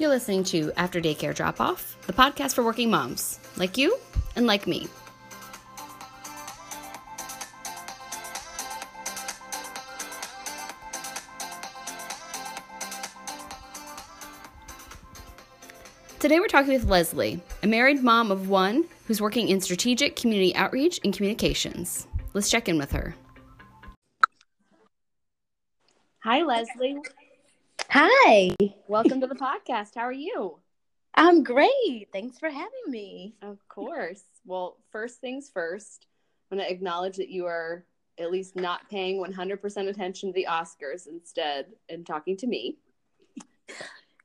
You're listening to After Daycare Drop Off, the podcast for working moms like you and like me. Today we're talking with Leslie, a married mom of one who's working in strategic community outreach and communications. Let's check in with her. Hi, Leslie. Hi. Welcome to the podcast. How are you? I'm great. Thanks for having me. Of course. Well, first things first, I'm going to acknowledge that you are at least not paying 100% attention to the Oscars instead and talking to me.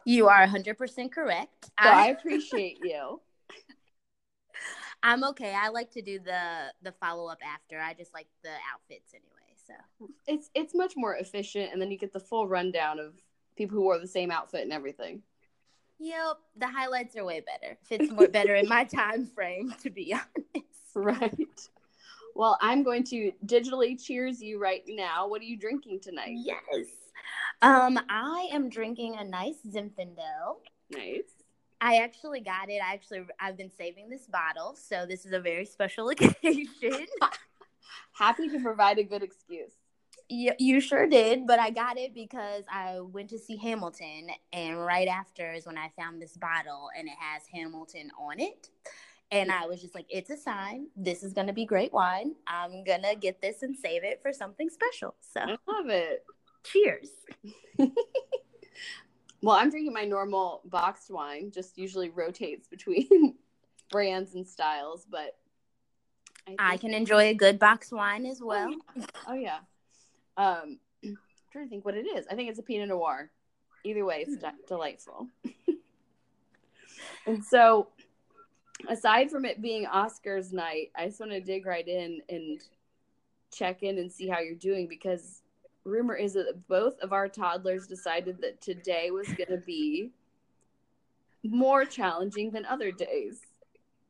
You are 100% correct. So I appreciate you. I'm okay. I like to do the the follow up after. I just like the outfits anyway. So It's it's much more efficient and then you get the full rundown of people who wore the same outfit and everything. Yep, the highlights are way better. Fits more better in my time frame, to be honest. Right. Well, I'm going to digitally cheers you right now. What are you drinking tonight? Yes. Um, I am drinking a nice Zinfandel. Nice. I actually got it. I actually I've been saving this bottle, so this is a very special occasion. Happy to provide a good excuse. You, you sure did, but I got it because I went to see Hamilton, and right after is when I found this bottle, and it has Hamilton on it. And I was just like, it's a sign. This is going to be great wine. I'm going to get this and save it for something special. So, I love it. cheers. Well, I'm drinking my normal boxed wine, just usually rotates between brands and styles, but I think- can enjoy a good box wine as oh, well. Oh yeah. Um, I'm trying to think what it is. I think it's a Pinot Noir. Either way, it's de- delightful. and so, aside from it being Oscars night, I just want to dig right in and check in and see how you're doing because rumor is that both of our toddlers decided that today was going to be more challenging than other days.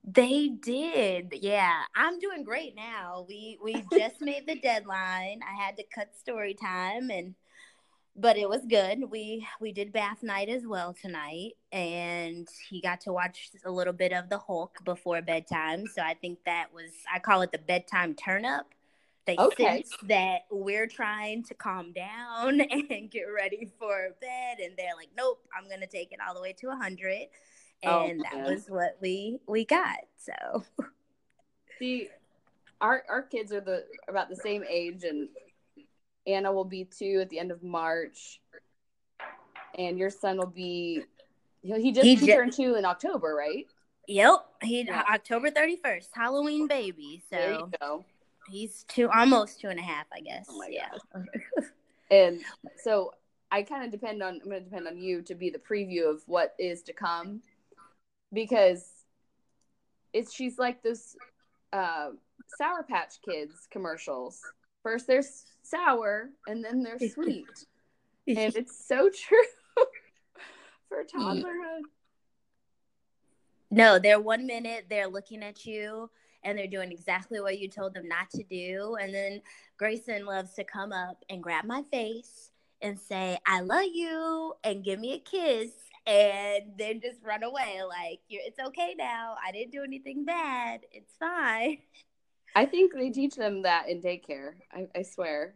They did. Yeah. I'm doing great now. We we just made the deadline. I had to cut story time and but it was good. We we did bath night as well tonight and he got to watch a little bit of the Hulk before bedtime. So I think that was I call it the bedtime turn up. They Okay. sense that we're trying to calm down and get ready for bed and they're like, Nope, I'm gonna take it all the way to Oh, and that was what we we got so See, our our kids are the about the same age, and Anna will be two at the end of March, and your son will be. He just He turned two in October, right? yep he Yeah. october 31st halloween baby There you so go. he's two almost two and a half i guess Oh my yeah And so I kind of depend on I'm going to depend on you to be the preview of what is to come, because it's she's like those uh, Sour Patch Kids commercials. First they're sour, and then they're sweet. and it's so true for toddlerhood. no they're one minute they're looking at you and they're doing exactly what you told them not to do and then grayson loves to come up and grab my face and say i love you and give me a kiss and then just run away like it's okay now i didn't do anything bad it's fine I think they teach them that in daycare. I, I swear.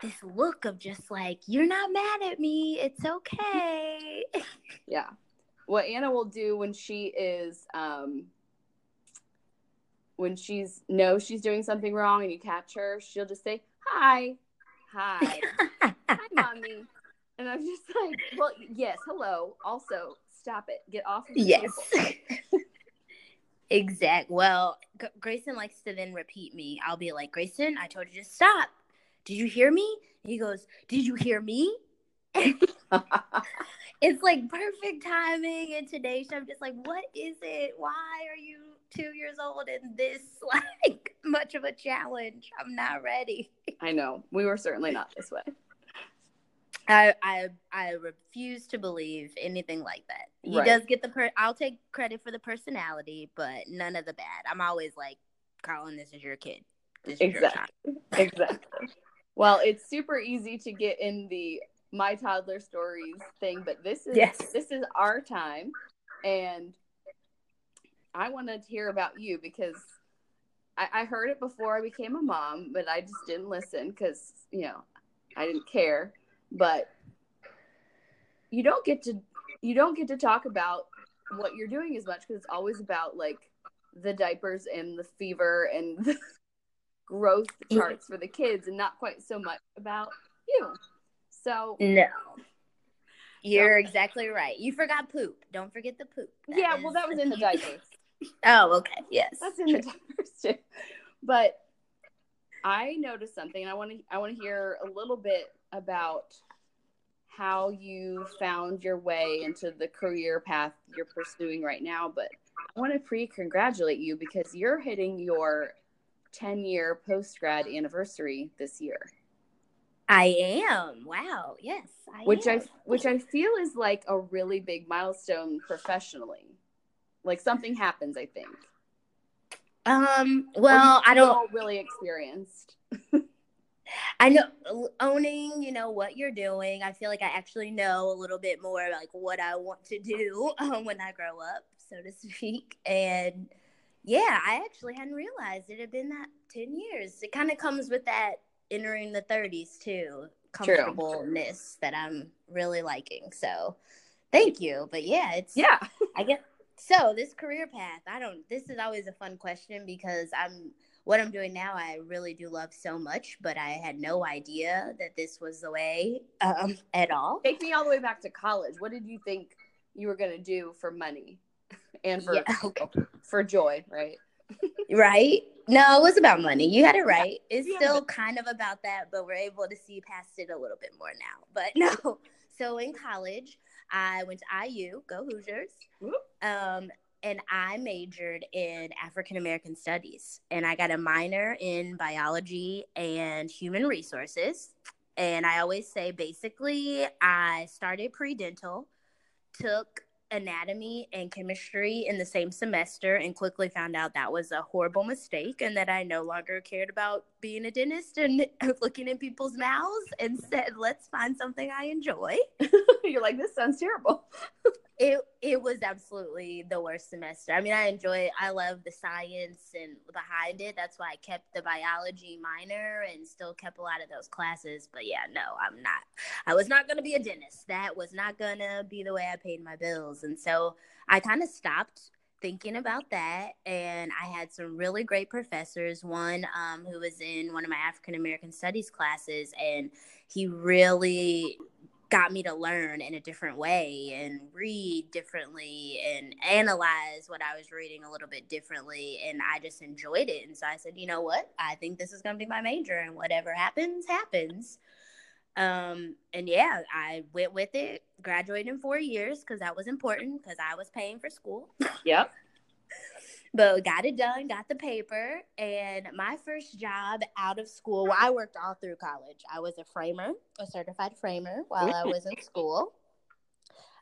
this look of just like you're not mad at me it's okay Yeah. What Anna will do when she is um when she's knows she's doing something wrong and you catch her, she'll just say, Hi. Hi. Hi, mommy. And I'm just like, Well, yes, hello. Also, stop it. Get off of the yes. exact well G- grayson likes to then repeat me. I'll be like grayson i told you to stop. Did you hear me? He goes did you hear me? It's like perfect timing and today i'm just like what is it? Why are you two years old and this like much of a challenge? I'm not ready. I know. We were certainly not this way. I I I refuse to believe anything like that. He Right. does get the per. I'll take credit for the personality, but none of the bad. I'm always like, Colin, this is your kid. This is your Exactly. child. exactly. Well, it's super easy to get in the my toddler stories thing, but this is Yes. this is our time, and I wanted to hear about you because I, I heard it before I became a mom, but I just didn't listen because you know I didn't care. But you don't get to you don't get to talk about what you're doing as much because it's always about like the diapers and the fever and the growth charts for the kids and not quite so much about you. So No. You're exactly right. You forgot poop. Don't forget the poop. That yeah, well that was in the diapers. Oh, okay. Yes. That's in the diapers too. But I noticed something and I want to I want to hear a little bit about how you found your way into the career path you're pursuing right now, but I want to pre-congratulate you because you're hitting your 10 year post grad anniversary this year. I am. Wow. Yes. I which am. I which I feel is like a really big milestone professionally. Like something happens, I think. um well, I don't really experienced. I know owning, you know, what you're doing. I feel like I actually know a little bit more like what I want to do um, when I grow up, so to speak. And yeah, I actually hadn't realized it had been that 10 years. It kind of comes with that entering the 30s too, True. comfortableness that I'm really liking. So thank you. But yeah, it's Yeah. I guess so. This career path, I don't. This is always a fun question because I'm what I'm doing now. I really do love so much, but I had no idea that this was the way um, at all. Take me all the way back to college. What did you think you were gonna do for money and for Yeah, okay. for joy, right? Right? No, it was about money. You had it right. It's Yeah. still kind of about that, but we're able to see past it a little bit more now. But no. So in college, I went to IU, go Hoosiers. Um, and I majored in African American studies, and I got a minor in biology and human resources. And I always say basically, I started pre dental, took anatomy and chemistry in the same semester, and quickly found out that was a horrible mistake and that I no longer cared about being a dentist and looking in people's mouths and said, let's find something I enjoy You're like, this sounds terrible. it it was absolutely the worst semester. I mean, I enjoy I love the science and behind it. That's why I kept the biology minor and still kept a lot of those classes. But yeah, no, I'm not. I was not going to be a dentist. That was not going to be the way I paid my bills. And so I kind of stopped thinking about that and i had some really great professors one um, who was in one of my african american studies classes and he really got me to learn in a different way and read differently and analyze what I was reading a little bit differently. And I just enjoyed it. And so I said, you know what? I think this is going to be my major, and whatever happens, happens. Um, and yeah, I went with it, graduated in four years because that was important because I was paying for school. Yep. But got it done, got the paper, and my first job out of school. Well, I worked all through college. I was a framer, a certified framer while I was in school.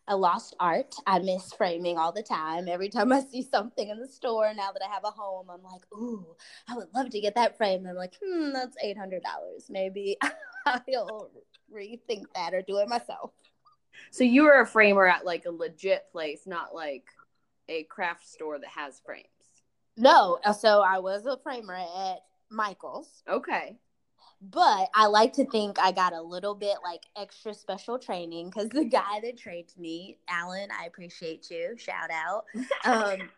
I lost art. I miss framing all the time. Every time I see something in the store, now that I have a home, I'm like, ooh, I would love to get that framed. I'm like, hmm, that's eight hundred dollars. Maybe I'll rethink that or do it myself. So you were a framer at like a legit place, not like a craft store that has frames. No, uh, so I was a framer at Michael's. Okay. But I like to think I got a little bit like extra special training because the guy that trained me, Alan, I appreciate you. Shout out. Um,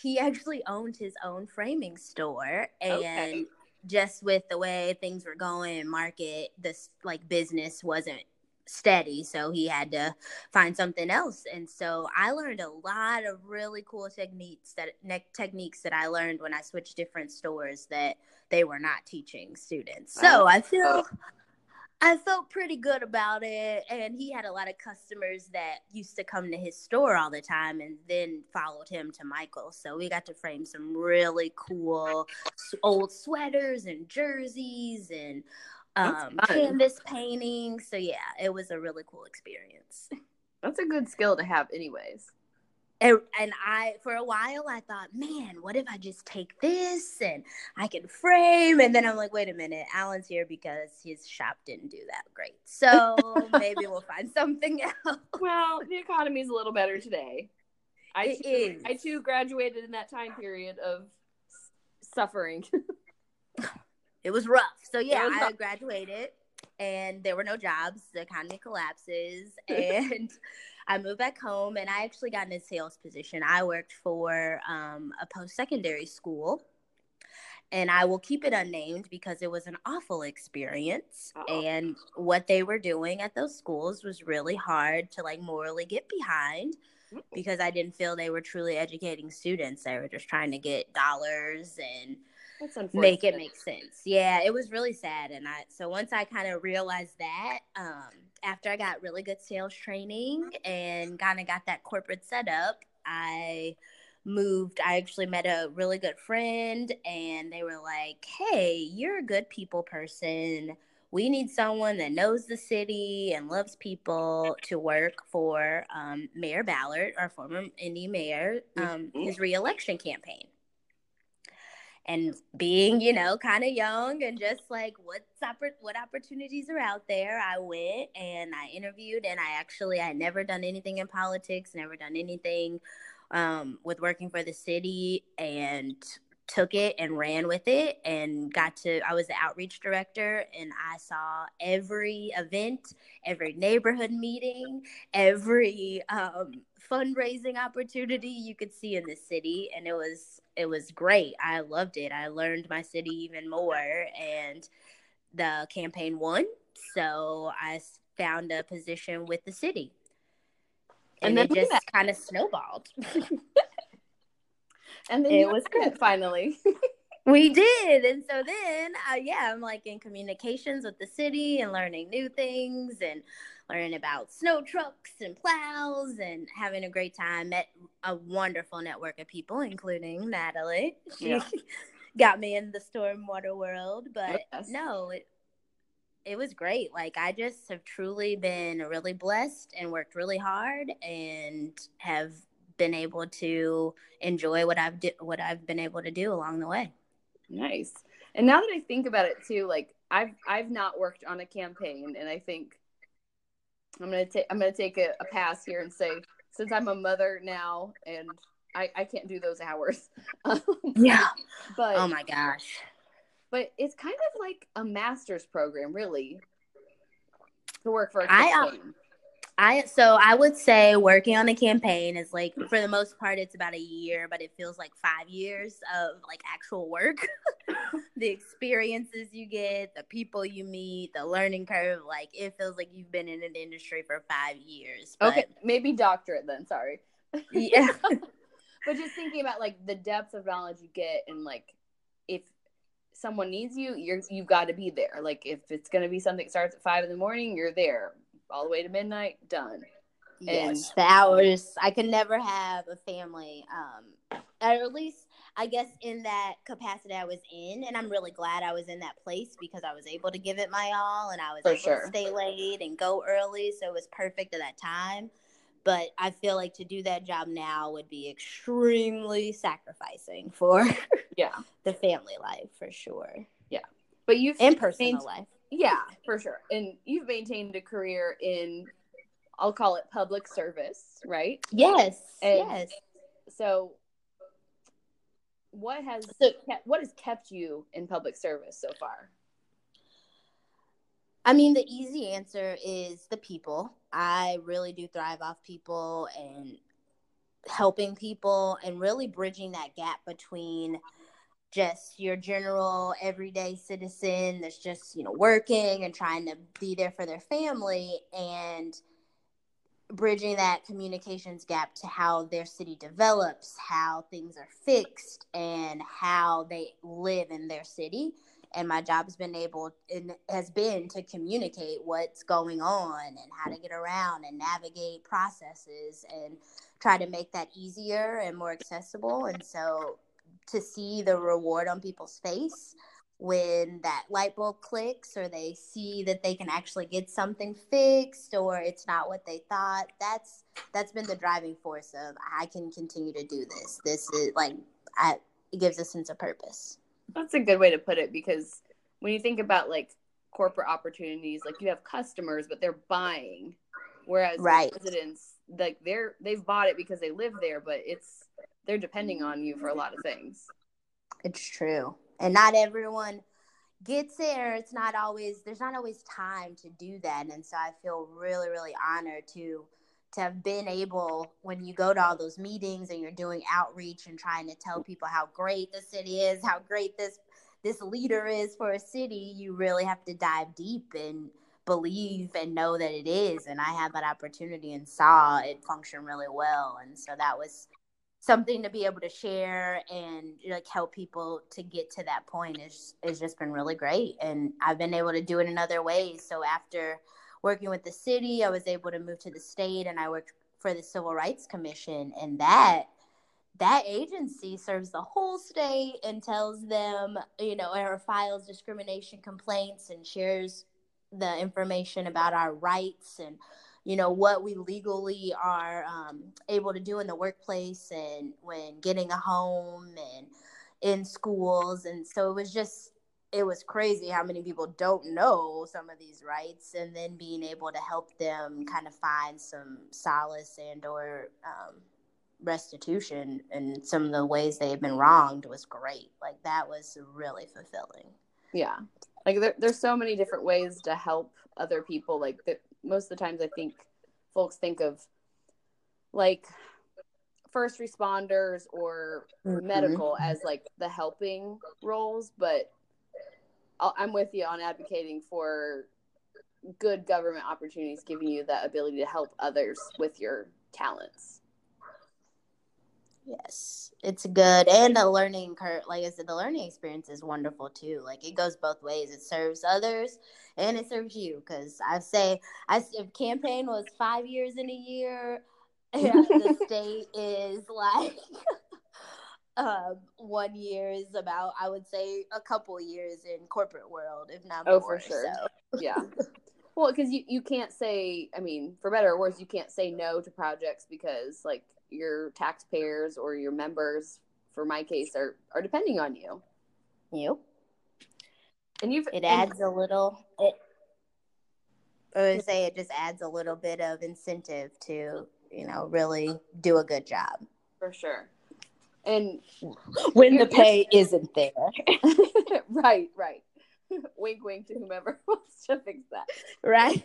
he actually owned his own framing store, and Okay. just with the way things were going, market, this like business wasn't steady, so he had to find something else. And so I learned a lot of really cool techniques that ne- techniques that I learned when I switched different stores that they were not teaching students. So Wow. I feel I felt pretty good about it. And he had a lot of customers that used to come to his store all the time and then followed him to Michael. So we got to frame some really cool old sweaters and jerseys and um, canvas painting. So yeah, it was a really cool experience. That's a good skill to have anyways. and, and I, for a while, I thought, man, what if I just take this and I can frame? And then I'm like, wait a minute, Alan's here because his shop didn't do that great. So maybe we'll find something else. Well, the economy's a little better today. I It too, is. I too graduated in that time period of suffering. It was rough. So yeah, I rough. graduated and there were no jobs. The economy collapses and I moved back home and I actually got in a sales position. I worked for um, a post-secondary school and I will keep it unnamed because it was an awful experience Oh. and what they were doing at those schools was really hard to like morally get behind because I didn't feel they were truly educating students. They were just trying to get dollars and. Make it make sense. Yeah, it was really sad. And I so once I kind of realized that, um, after I got really good sales training and kind of got that corporate setup, I moved. I actually met a really good friend, and they were like, "Hey, you're a good people person." We need someone that knows the city and loves people to work for um, Mayor Ballard, our former Indy mayor, um, his reelection campaign and being you know kind of young and just like what's oppor- what opportunities are out there i went and i interviewed and i actually i had never done anything in politics never done anything um, with working for the city and took it and ran with it and got to i was the outreach director and i saw every event every neighborhood meeting every um, fundraising opportunity you could see in the city and it was it was great i loved it i learned my city even more and the campaign won so i found a position with the city And and, then it just kind of snowballed and then it was it finally. We did. And so then, uh, yeah, I'm like in communications with the city and learning new things and learning about snow trucks and plows and having a great time. Met a wonderful network of people, including Natalie. She Yeah. got me in the stormwater world. But Yes. no, it, it was great. Like, I just have truly been really blessed and worked really hard and have been able to enjoy what I've what I've been able to do along the way. Nice. And now that I think about it too, like I've I've not worked on a campaign, and I think I'm gonna take I'm gonna take a, a pass here and say since I'm a mother now and I I can't do those hours. Um, Yeah. but Oh my gosh. but it's kind of like a master's program, really, to work for a I, uh, campaign. I so I would say working on a campaign is like for the most part it's about a year, but it feels like five years of like actual work. the experiences you get, the people you meet, the learning curve, like it feels like you've been in an industry for five years. But, okay, maybe doctorate then. Sorry. Yeah. but just thinking about like the depth of knowledge you get and like if someone needs you you're you've got to be there like if it's going to be something that starts at five in the morning you're there all the way to midnight done Yes, the hours. I could never have a family, um, or at least I guess in that capacity I was in, and I'm really glad I was in that place because I was able to give it my all, and I was For able sure. to stay late and go early, so it was perfect at that time. But I feel like to do that job now would be extremely sacrificing for yeah the family life for sure, Yeah, but you've and personal life. yeah for sure and you've maintained a career in i'll call it public service right Yes, And- yes. so what has So- kept, what has kept you in public service so far I mean, the easy answer is the people. I really do thrive off people and helping people and really bridging that gap between just your general everyday citizen that's just, you know, working and trying to be there for their family and bridging that communications gap to how their city develops, how things are fixed, and how they live in their city. And my job's been able and has been to communicate what's going on and how to get around and navigate processes and try to make that easier and more accessible. And so to see the reward on people's face when that light bulb clicks or they see that they can actually get something fixed or it's not what they thought that's that's been the driving force of i can continue to do this. This is like I, it gives a sense of purpose. That's a good way to put it because when you think about like corporate opportunities like you have customers but they're buying whereas right. residents like they're they've bought it because they live there but it's they're depending on you for a lot of things. It's true and not everyone gets there it's not always there's not always time to do that. And so i feel really really honored to to have been able when you go to all those meetings and you're doing outreach and trying to tell people how great the city is how great this this leader is for a city you really have to dive deep and believe and know that it is. And i had that opportunity and saw it function really well. And so that was something to be able to share and like help people to get to that point is is just been really great. And I've been able to do it in other ways. So after working with the city I was able to move to the state and I worked for the Civil Rights Commission. And that that agency serves the whole state and tells them you know or files discrimination complaints and shares the information about our rights and you know what we legally are um, able to do in the workplace and when getting a home and in schools. And so it was just it was crazy how many people don't know some of these rights and then being able to help them kind of find some solace and or um, restitution and some of the ways they have been wronged was great. Like that was really fulfilling. Yeah. Like there, there's so many different ways to help other people. Like most of the times I think folks think of like first responders or mm-hmm. medical as like the helping roles, but i am with you on advocating for good government opportunities, giving you that ability to help others with your talents. Yes, it's good, and the learning curve, like I said, the learning experience is wonderful too. Like it goes both ways. It serves others, and it serves you. Because I say, I if campaign was five years in a year, the state is like um, one year is about I would say a couple years in corporate world, if not oh, more. for sure. So. yeah. Well, because you, you can't say, I mean, for better or worse, you can't say no to projects because like your taxpayers or your members, for my case, are are depending on you. You. And you've it adds and, a little. It, oh, I would say it just adds a little bit of incentive to you know really do a good job. For sure. And when the pay isn't there. right, right. wink, wink to whomever wants to fix that. Right.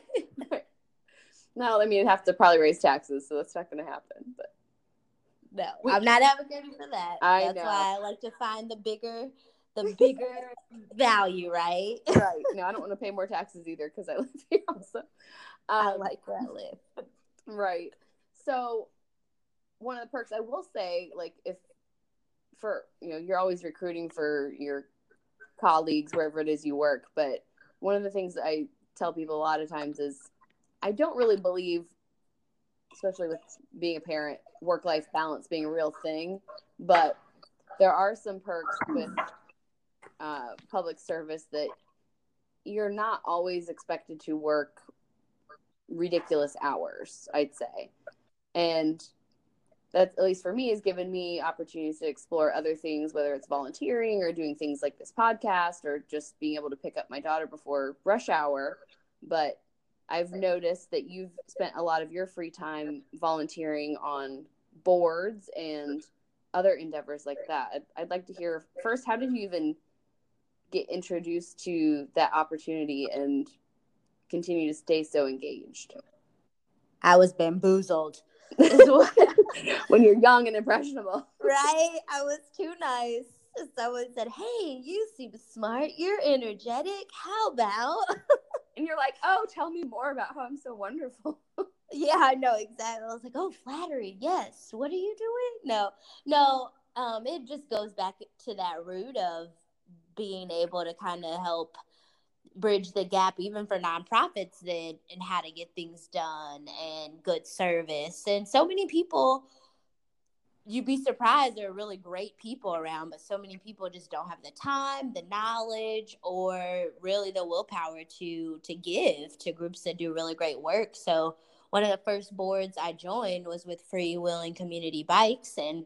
no, I mean, you have to probably raise taxes, so that's not going to happen. But no, I'm not advocating for that. I That's know. why I like to find the bigger, the bigger value, right? right. No, I don't want to pay more taxes either because I live here also. Um, I like where I live. Right. So, one of the perks I will say, like, if for you know, you're always recruiting for your colleagues wherever it is you work, but one of the things I tell people a lot of times is I don't really believe especially with being a parent, work life balance being a real thing. But there are some perks with uh, public service that you're not always expected to work ridiculous hours, I'd say. And that, at least for me, has given me opportunities to explore other things, whether it's volunteering or doing things like this podcast or just being able to pick up my daughter before rush hour. But I've noticed that you've spent a lot of your free time volunteering on boards and other endeavors like that. I'd, like to hear first, how did you even get introduced to that opportunity and continue to stay so engaged? I was bamboozled. when you're young and impressionable. Right? I was too nice. Someone said, Hey, you seem smart. You're energetic. How about? and you're like, oh, tell me more about how I'm so wonderful. yeah, I know exactly. I was like, oh, flattery. Yes. What are you doing? No, no. Um, it just goes back to that root of being able to kind of help bridge the gap even for nonprofits then and how to get things done and good service and so many people you'd be surprised there are really great people around, but so many people just don't have the time, the knowledge, or really the willpower to to give to groups that do really great work. So one of the first boards I joined was with Free Wheeling Community Bikes, and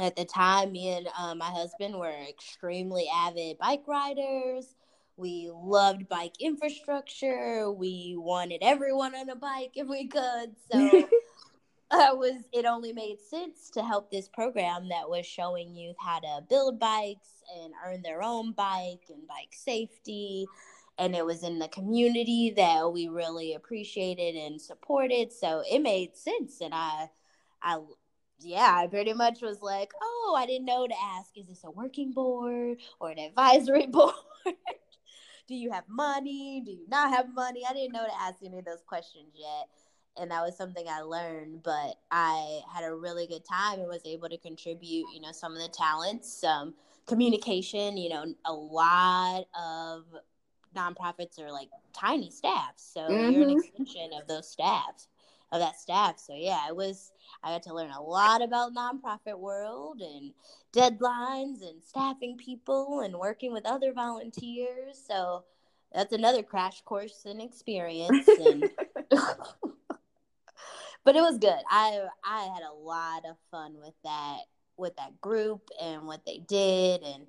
at the time, me and um, my husband were extremely avid bike riders. We loved bike infrastructure. We wanted everyone on a bike if we could. So uh, was it only made sense to help this program that was showing youth how to build bikes and earn their own bike and bike safety and it was in the community that we really appreciated and supported so it made sense and i i yeah i pretty much was like oh i didn't know to ask is this a working board or an advisory board do you have money do you not have money i didn't know to ask any of those questions yet and that was something I learned. But I had a really good time and was able to contribute, you know, some of the talents, some communication. You know, a lot of nonprofits are like tiny staffs, so mm-hmm. you're an mm-hmm. extension of those staffs, of that staff. So yeah, it was. I got to learn a lot about nonprofit world and deadlines and staffing people and working with other volunteers. So that's another crash course and experience. And but it was good. I I had a lot of fun with that with that group and what they did and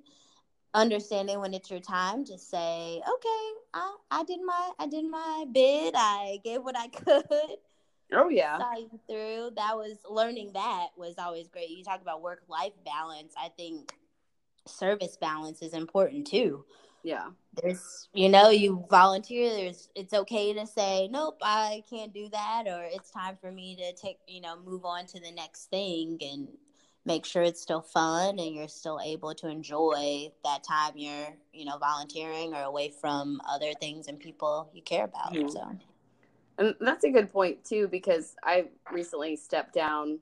understanding when it's your time to say, okay, I, I did my I did my bid. I gave what I could. Oh yeah. Saw you through. That was learning that was always great. You talk about work life balance. I think service balance is important too yeah there's you know you volunteer there's it's okay to say nope i can't do that or it's time for me to take you know move on to the next thing and make sure it's still fun and you're still able to enjoy that time you're you know volunteering or away from other things and people you care about mm-hmm. so and that's a good point too because i recently stepped down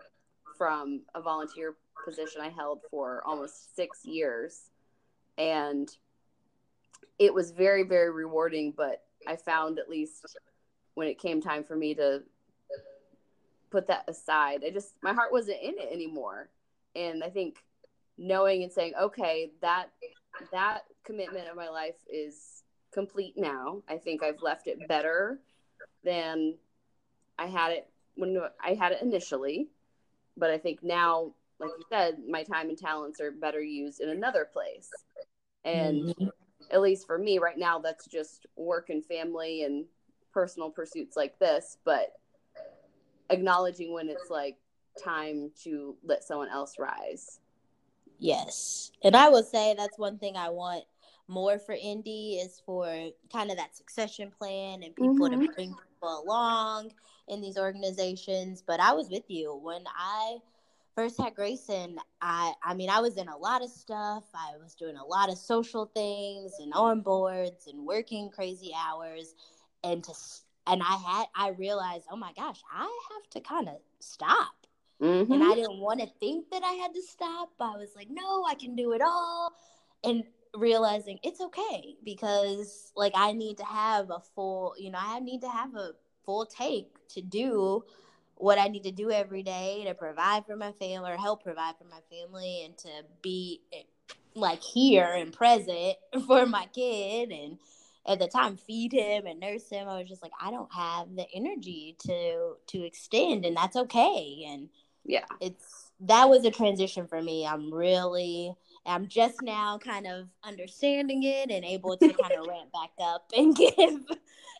from a volunteer position i held for almost six years. And it was very very rewarding but i found at least when it came time for me to put that aside i just my heart wasn't in it anymore. And i think knowing and saying okay that that commitment of my life is complete now. I think i've left it better than i had it when i had it initially. But i think now like you said my time and talents are better used in another place. And mm-hmm. at least for me right now that's just work and family and personal pursuits like this. But acknowledging when it's like time to let someone else rise. Yes. And i will say that's one thing i want more for Indy is for kind of that succession plan and people mm-hmm. to bring along in these organizations but i was with you when i first had Grayson, I I mean I was in a lot of stuff. I was doing a lot of social things and on boards and working crazy hours, and to and I had I realized, oh my gosh, I have to kind of stop. Mm-hmm. And I didn't want to think that I had to stop. I was like, no, I can do it all. And realizing it's okay because like I need to have a full, you know, I need to have a full take to do what I need to do every day to provide for my family or help provide for my family and to be eh, like here and present for my kid and at the time feed him and nurse him. I was just like i don't have the energy to to extend and that's okay. And yeah. it's that was a transition for me. I'm really i'm just now kind of understanding it and able to kind of ramp back up and give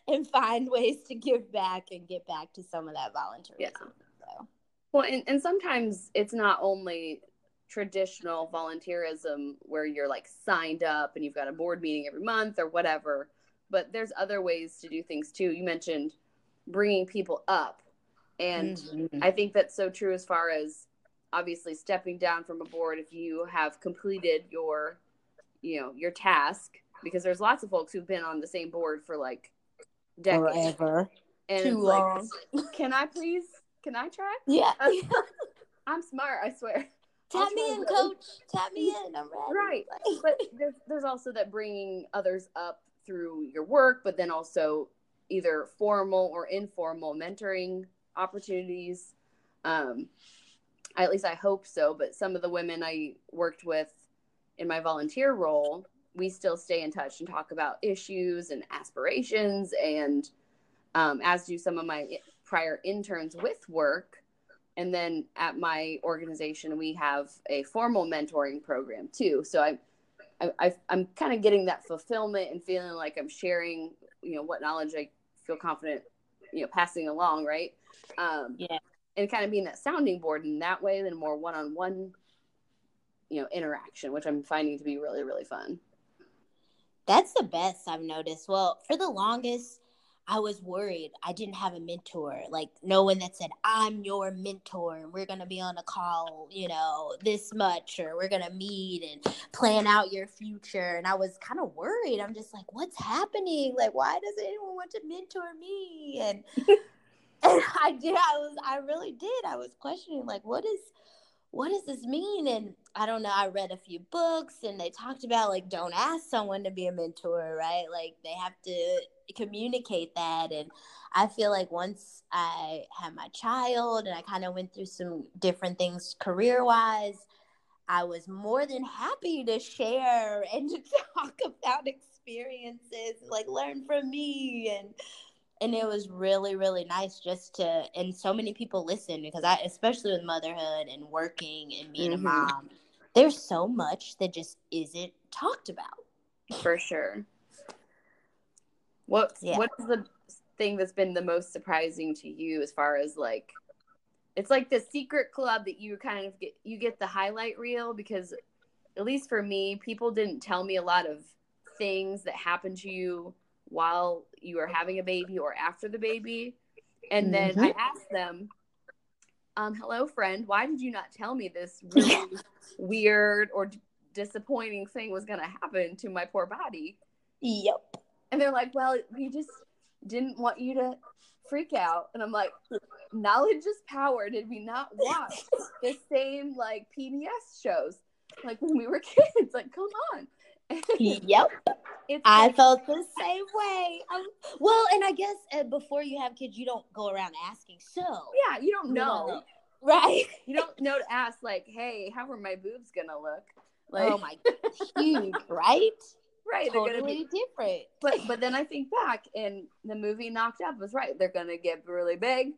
and find ways to give back and get back to some of that volunteerism. Yeah. So. Well, and, and sometimes it's not only traditional volunteerism where you're like signed up and you've got a board meeting every month or whatever, but there's other ways to do things too. You mentioned bringing people up. And mm-hmm. I think that's so true as far as obviously stepping down from a board if you have completed your you know your task because there's lots of folks who've been on the same board for like decades. Forever. And Too long. Like, can I please? Can I try? Yeah. I'm smart, I swear. Tap me in, coach. Tap me in. I'm ready. Right. but there's, there's also that bringing others up through your work, but then also either formal or informal mentoring opportunities. Um, at least I hope so, but some of the women I worked with in my volunteer role, we still stay in touch and talk about issues and aspirations and um, as do some of my prior interns with work. And then at my organization we have a formal mentoring program too. So i, I i'm kind of getting that fulfillment and feeling like i'm sharing you know what knowledge i feel confident you know passing along right? Um yeah and kind of being that sounding board in that way then more one-on-one you know interaction which i'm finding to be really really fun that's the best i've noticed well for the longest I was worried I didn't have a mentor, like no one that said, I'm your mentor and we're gonna be on a call, you know, this much, or we're gonna meet and plan out your future. And I was kind of worried. I'm just like, what's happening? Like, why doesn't anyone want to mentor me? And and I did, I was I really did. I was questioning, like, what is what does this mean? And I don't know, I read a few books and they talked about like don't ask someone to be a mentor, right? Like they have to communicate that and I feel like once I had my child and I kind of went through some different things career-wise, I was more than happy to share and to talk about experiences, like learn from me and and it was really really nice just to and so many people listen because i especially with motherhood and working and being mm-hmm. a mom there's so much that just isn't talked about for sure what yeah. what's the thing that's been the most surprising to you as far as like it's like the secret club that you kind of get you get the highlight reel because at least for me people didn't tell me a lot of things that happened to you while you are having a baby or after the baby. And then mm-hmm. I asked them, um, hello, friend, why did you not tell me this really weird or d- disappointing thing was going to happen to my poor body? Yep. And they're like, well, we just didn't want you to freak out. And I'm like, knowledge is power. Did we not watch the same like PBS shows like when we were kids? Like, come on. yep. It's I like, felt the same way. Um, well, and I guess uh, before you have kids, you don't go around asking. So yeah, you don't know, right? You don't know to ask like, "Hey, how are my boobs gonna look?" Like, oh my, huge, right? Right, totally they're gonna be different. But but then I think back, and the movie Knocked Up was right. They're gonna get really big,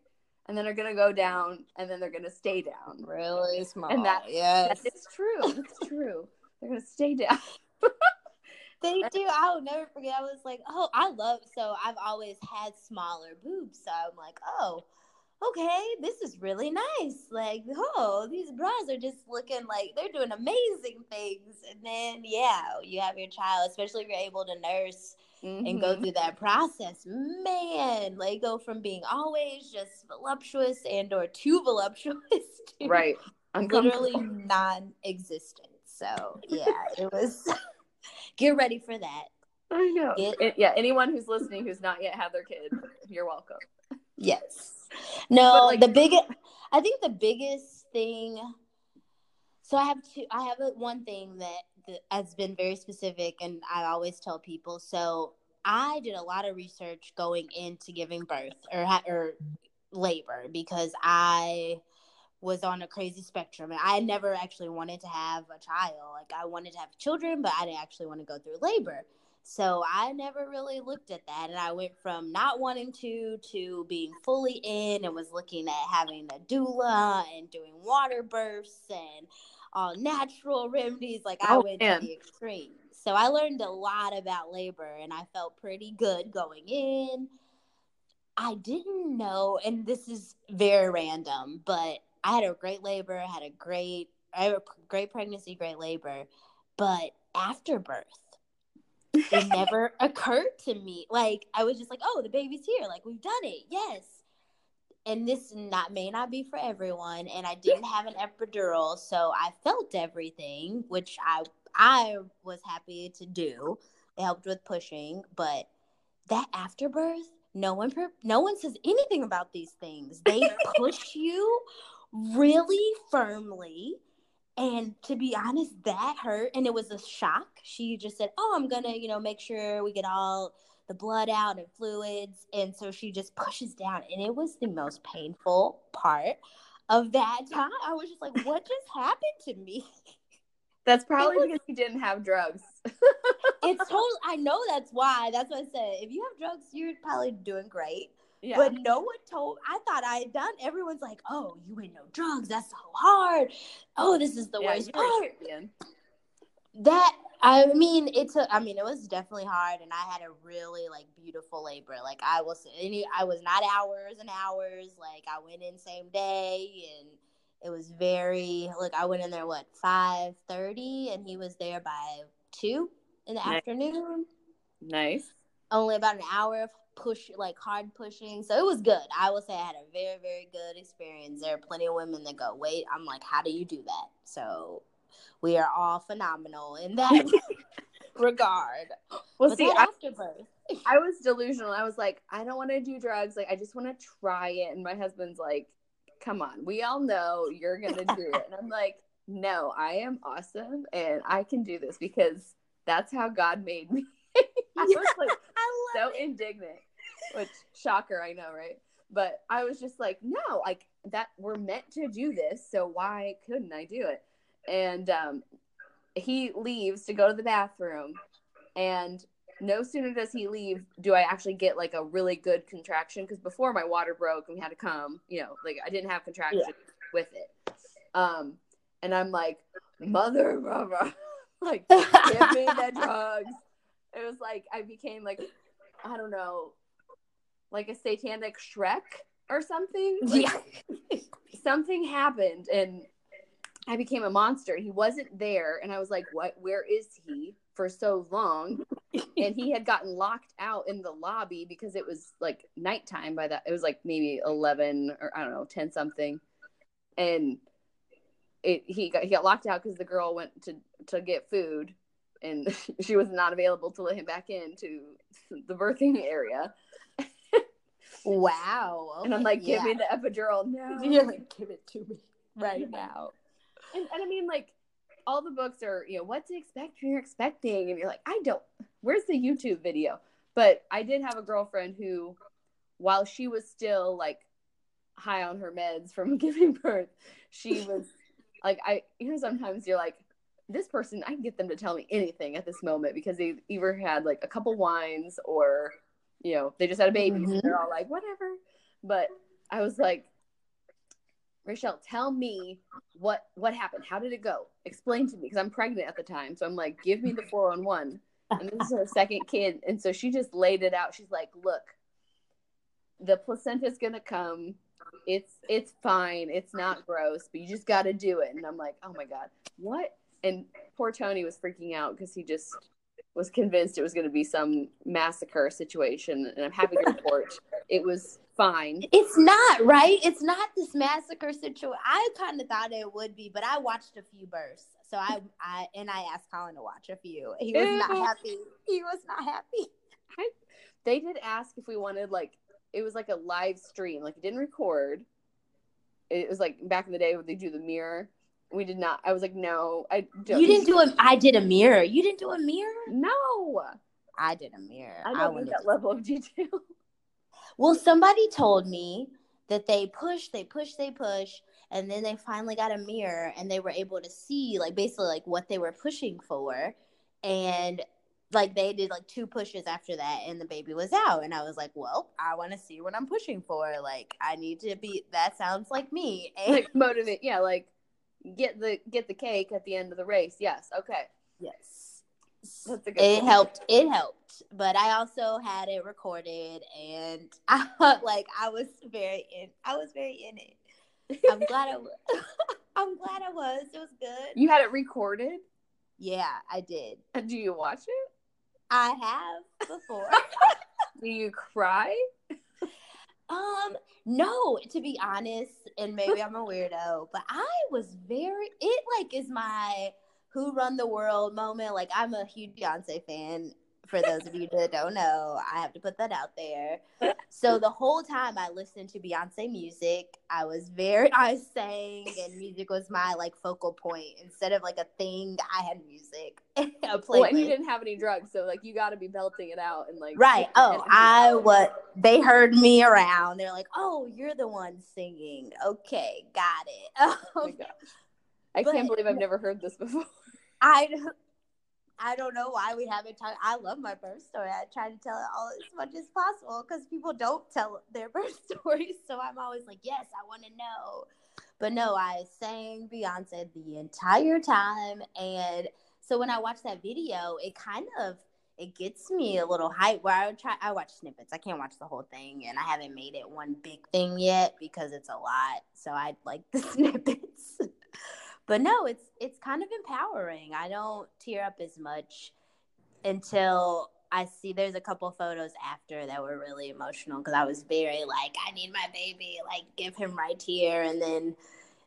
and then they're gonna go down, and then they're gonna stay down. Really small. And that yes, that is true. It's true. They're gonna stay down they do. I'll never forget. I was like, oh, I love. So I've always had smaller boobs. So I'm like, oh, okay, this is really nice. Like, oh, these bras are just looking like they're doing amazing things. And then, yeah, you have your child, especially if you're able to nurse mm-hmm. and go mm-hmm. through that process. Man, like go from being always just voluptuous and or too voluptuous to right, literally non-existent. So yeah, it was. Get ready for that. I know. Get, it, yeah, anyone who's listening who's not yet had their kid, you're welcome. Yes. No, like, the big I think the biggest thing so I have two I have a, one thing that, that has been very specific and I always tell people. So I did a lot of research going into giving birth or or labor because I was on a crazy spectrum and I never actually wanted to have a child. Like I wanted to have children, but I didn't actually want to go through labor. So I never really looked at that and I went from not wanting to to being fully in and was looking at having a doula and doing water births and all natural remedies. Like I oh, went man. to the extreme. So I learned a lot about labor and I felt pretty good going in. I didn't know, and this is very random, but I had a great labor, I had a great, I had a great pregnancy, great labor, but after birth, it never occurred to me. Like I was just like, oh, the baby's here. Like we've done it. Yes. And this not may not be for everyone. And I didn't have an epidural, so I felt everything, which I I was happy to do. It helped with pushing, but that afterbirth, no one no one says anything about these things. They push you really firmly. And to be honest, that hurt. And it was a shock. She just said, Oh, I'm going to, you know, make sure we get all the blood out and fluids. And so she just pushes down. And it was the most painful part of that time. I was just like, what just happened to me? That's probably was- because you didn't have drugs. It's totally. I know that's why. That's what I said. If you have drugs, you're probably doing great. Yeah. But no one told. I thought I had done. Everyone's like, "Oh, you ain't no drugs. That's so hard. Oh, this is the yeah, worst part." That I mean, it took. I mean, it was definitely hard, and I had a really like beautiful labor. Like I was, any, I was not hours and hours. Like I went in same day, and it was very. Like I went in there what five thirty, and he was there by two in the Nice. afternoon. Nice. Only about an hour of push, like hard pushing. So it was good. I will say I had a very, very good experience. There are plenty of women that go, wait, I'm like, how do you do that? So we are all phenomenal in that regard. Well, But see, I, afterbirth. I was delusional. I was like, I don't want to do drugs. Like, I just want to try it. And my husband's like, come on, we all know you're to do it. And I'm like, no, I am awesome and I can do this because that's how God made me. I was like so indignant, which shocker, I know, right? But I was just like, no, like that we're meant to do this. So why couldn't I do it? And um, he leaves to go to the bathroom and no sooner does he leave do i actually get like a really good contraction because before my water broke and we had to come you know like i didn't have contractions with it um and i'm like mother mother like give me the drugs it was like i became like i don't know like a satanic shrek or something like, yeah. something happened and I became a monster. He wasn't there, and I was like, "What? Where is he?" For so long, and he had gotten locked out in the lobby because it was like nighttime by that. It was like maybe eleven or I don't know, ten something, and it he got he got locked out because the girl went to to get food, and she was not available to let him back into the birthing area. Wow. And I'm like, "Give Yeah. me the epidural now." You're like, give it to me right now. And, and I mean, like, all the books are, you know, what to expect when you're expecting. And you're like, I don't, where's the YouTube video? But I did have a girlfriend who, while she was still like high on her meds from giving birth, she was like, I, you know, sometimes you're like, this person, I can get them to tell me anything at this moment because they either had like a couple wines or, you know, they just had a baby. So Mhm. they're all like, whatever. But I was like, Rachel, tell me what what happened. How did it go? Explain to me because I'm pregnant at the time. So I'm like, give me the 411. And this is her second kid. And so she just laid it out. She's like, look, the placenta's gonna come. It's it's fine. It's not gross, but you just got to do it. And I'm like, oh my god, what? And poor Tony was freaking out because he just was convinced it was going to be some massacre situation. And I'm happy to report it was fine. It's not right. It's not this massacre situation. I kind of thought it would be, but I watched a few bursts. So I, I and I asked Colin to watch a few. He was not happy. He was not happy. They did ask if we wanted like it was like a live stream, like it didn't record. It was like back in the day when they do the mirror. We did not. I was like, no, I don't. You didn't do a. I did a mirror. You didn't do a mirror. No, I did a mirror. I I don't need that level of detail. Well, somebody told me that they push, they push, they push, and then they finally got a mirror and they were able to see like basically like what they were pushing for. And like they did like two pushes after that and the baby was out. And I was like, Well, I want to see what I'm pushing for. Like I need to be that sounds like me. And like motivate, yeah, like get the get the cake at the end of the race. Yes, okay, yes. that's a good. It point. helped. It helped, but I also had it recorded, and I like I was very in. I was very in it. I'm glad I. wa- I'm glad I was. It was good. You had it recorded. Yeah, I did. And do you watch it? I have before. Do you cry? Um, no, to be honest, and maybe I'm a weirdo, but I was very. It like is my who run the world moment. Like I'm a huge Beyonce fan For those of you that don't know, I have to put that out there. So the whole time I listened to Beyonce music, I was very I sang and music was my like focal point. Instead of like a thing, I had music. a well, and you didn't have any drugs, so like you got to be belting it out and like right. Oh, I what they heard me around. They're like, "Oh, you're the one singing." Okay, got it. Oh, my um, gosh. I but, can't believe I've never heard this before. I I don't know why we haven't talked. I love my birth story. I try to tell it all as much as possible because people don't tell their birth stories. So I'm always like, yes, I want to know. But no, I sang Beyonce the entire time, and so when I watch that video, it kind of it gets me a little hype where I would try I watch snippets. I can't watch the whole thing and I haven't made it one big thing yet because it's a lot. So I like the snippets but no it's it's kind of empowering. I don't tear up as much until i see there's a couple photos after that were really emotional because i was very like i need my baby like give him right here. And then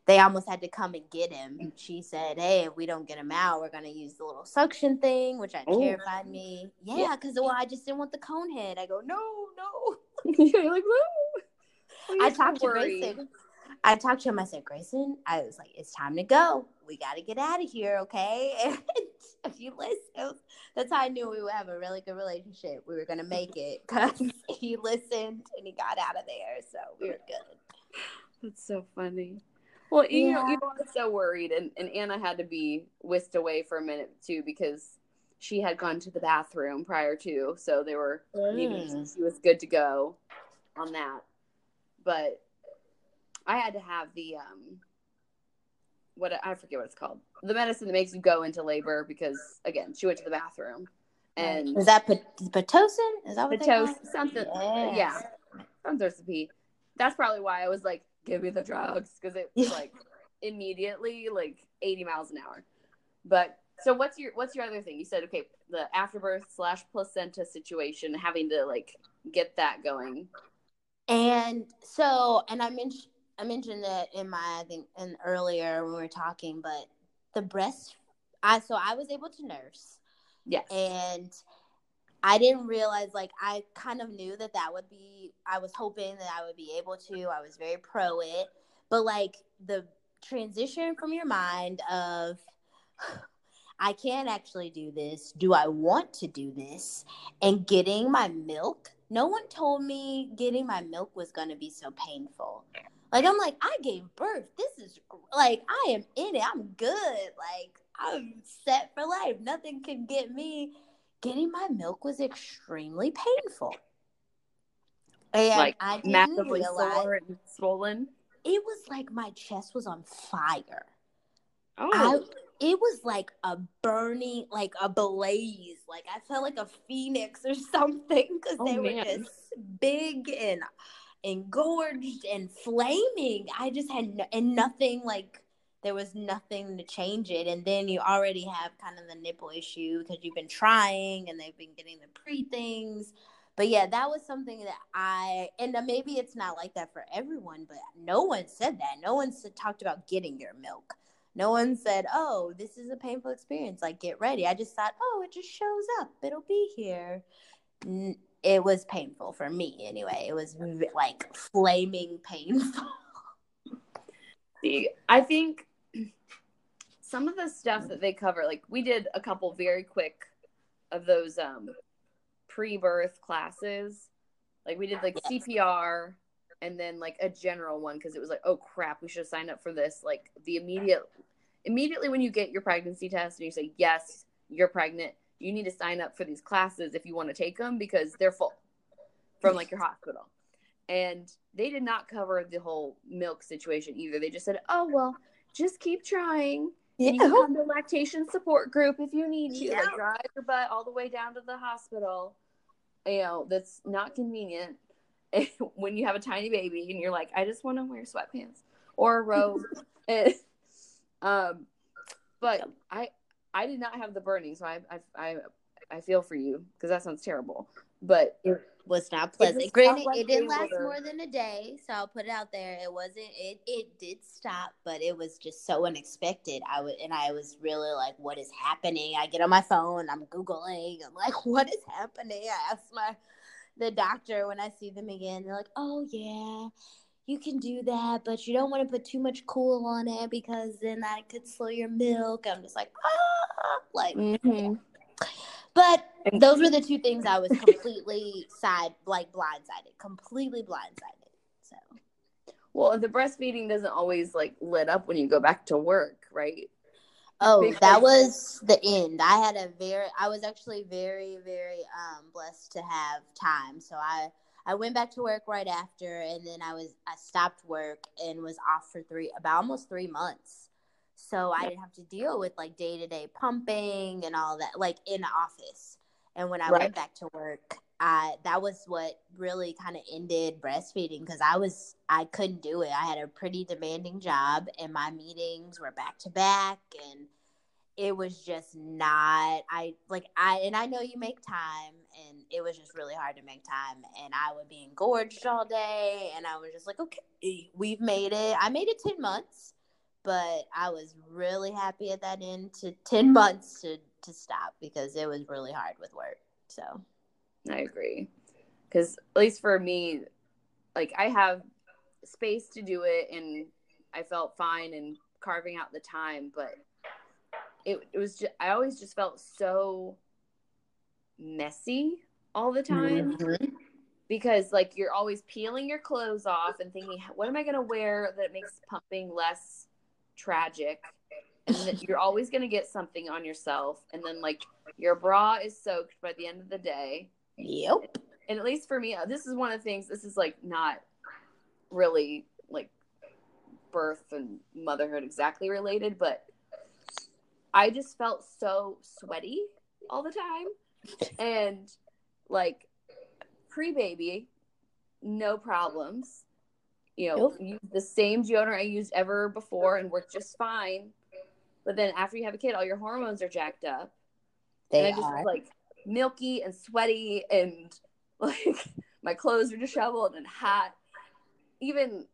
they almost had to come and get him. She said hey if we don't get him out we're going to use the little suction thing which oh. terrified me. Yeah. Because well i just didn't want the cone head. I go no no. You're like no i talked to I talked to him. I said, Grayson, I was like, it's time to go. We got to get out of here, okay? And if you listen, that's how I knew we would have a really good relationship. We were going to make it because he listened and he got out of there. So we were good. That's so funny. Well, you yeah. know, you were so worried, and, and Anna had to be whisked away for a minute too because she had gone to the bathroom prior to, so they were mm. she was good to go on that. But I had to have the um what I forget what it's called. The medicine that makes you go into labor because again, she went to the bathroom. And is that pitocin? Is that what pitocin? Something. Yes. Yeah. Some sorts of pee. That's probably why I was like, "Give me the drugs," because it was like immediately like 80 miles an hour. But so what's your what's your other thing? You said okay, the afterbirth slash placenta situation, having to like get that going. And so, and I mentioned I mentioned it in my I think in earlier when we were talking, but the breast I so I was able to nurse. Yes. And I didn't realize like I kind of knew that that would be I was hoping that I would be able to. I was very pro it. But like the transition from your mind of I can't actually do this. Do I want to do this? And getting my milk. No one told me getting my milk was going to be so painful. Like I'm like, I gave birth. This is like I am in it. I'm good. Like I'm set for life. Nothing can get me. Getting my milk was extremely painful. And like I massively sore and swollen. It was like my chest was on fire. Oh. I, it was like a burning, like a blaze. Like I felt like a phoenix or something because oh, they man. were just big and engorged and flaming. I just had no, and nothing like there was nothing to change it. And then you already have kind of the nipple issue because you've been trying and they've been getting the pre things. But yeah, that was something that I and uh, maybe it's not like that for everyone, but no one said that. No one said, talked about getting your milk. No one said, "Oh, this is a painful experience. Like, get ready." I just thought, "Oh, it just shows up. It'll be here." It was painful for me anyway. It was like flaming painful. See, I think some of the stuff that they cover, like we did a couple very quick of those um pre-birth classes. Like we did like yes. CPR and then like a general one because it was like, oh crap, we should have signed up for this. Like the immediate immediately when you get your pregnancy test and you say yes, you're pregnant, you need to sign up for these classes if you want to take them because they're full from like your hospital. And they did not cover the whole milk situation either. They just said, "Oh well, just keep trying." Yeah. And you can come to lactation support group if you need to. Yeah. Like drive your butt all the way down to the hospital. You know, that's not convenient when you have a tiny baby and you're like, I just want to wear sweatpants or a robe. um, but I I did not have the burning, so I I I, I feel for you because that sounds terrible. but it was not pleasant. Granted, it didn't last more than a day, so I'll put it out there. It wasn't. It it did stop, but it was just so unexpected. I would and I was really like, "What is happening?" I get on my phone, I'm googling. I'm like, "What is happening?" I ask my the doctor when I see them again. They're like, "Oh yeah." You can do that, but you don't want to put too much cool on it because then that could slow your milk. I'm just like, ah, like, mm-hmm. But those were the two things I was completely side like blindsided, completely blindsided. So well, the breastfeeding doesn't always like lit up when you go back to work, right? Oh, because- that was the end. I had a very I was actually very, very um blessed to have time. So I I went back to work right after and then I was I stopped work and was off for three about almost three months so I didn't have to deal with like day to day pumping and all that, like in the office. And when I right. went back to work, I that was what really kind of ended breastfeeding because I was I couldn't do it. I had a pretty demanding job, and my meetings were back to back, and it was just not I like I and I know you make time, and it was just really hard to make time, and I would be engorged all day, and I was just like, okay, we've made it. I made it ten months but I was really happy at that end to 10 months to, to stop because it was really hard with work. So I agree. Because at least for me, like I have space to do it and I felt fine and carving out the time, but it, it was just, I always just felt so messy all the time. Mm-hmm because like you're always peeling your clothes off and thinking what am i going to wear that makes pumping less tragic and you're always going to get something on yourself and then like your bra is soaked by the end of the day. Yep. And at least for me this is one of the things this is like not really like birth and motherhood exactly related but i just felt so sweaty all the time. And like pre-baby no problems you know, use the same deodorant I used ever before and worked just fine. But then after you have a kid, all your hormones are jacked up. They and I just are. like milky and sweaty and like my clothes are disheveled and hot. Even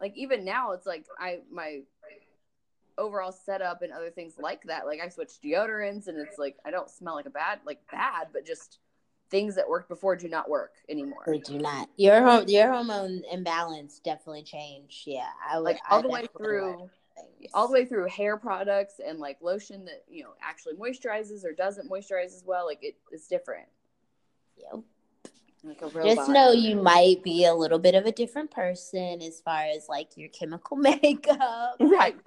like even now it's like I my overall setup and other things like that. Like I switched deodorants and it's like I don't smell like a bad like bad, but just things that worked before do not work anymore. They do not. Your your hormone imbalance definitely changed. Yeah, I would like all I the way through all the way through hair products and like lotion that you know actually moisturizes or doesn't moisturize as well. Like it, it's different. Yep. Like Just know you might be a little bit of a different person as far as like your chemical makeup, right?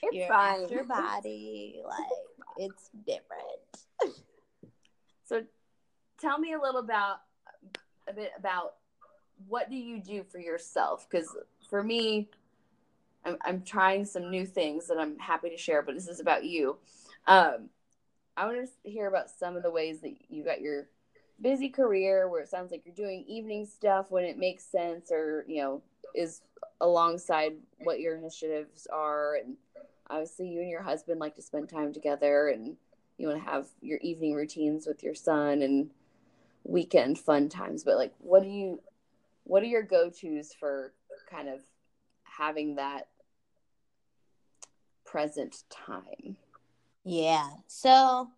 It's your fine. your body, like it's different. So tell me a little about a bit about what do you do for yourself? Because for me, I'm, I'm trying some new things that I'm happy to share, but this is about you. Um, I want to hear about some of the ways that you got your busy career where it sounds like you're doing evening stuff when it makes sense or, you know, is alongside what your initiatives are. And obviously, you and your husband like to spend time together and you want to have your evening routines with your son and weekend fun times but like what do you what are your go-to's for kind of having that present time? Yeah so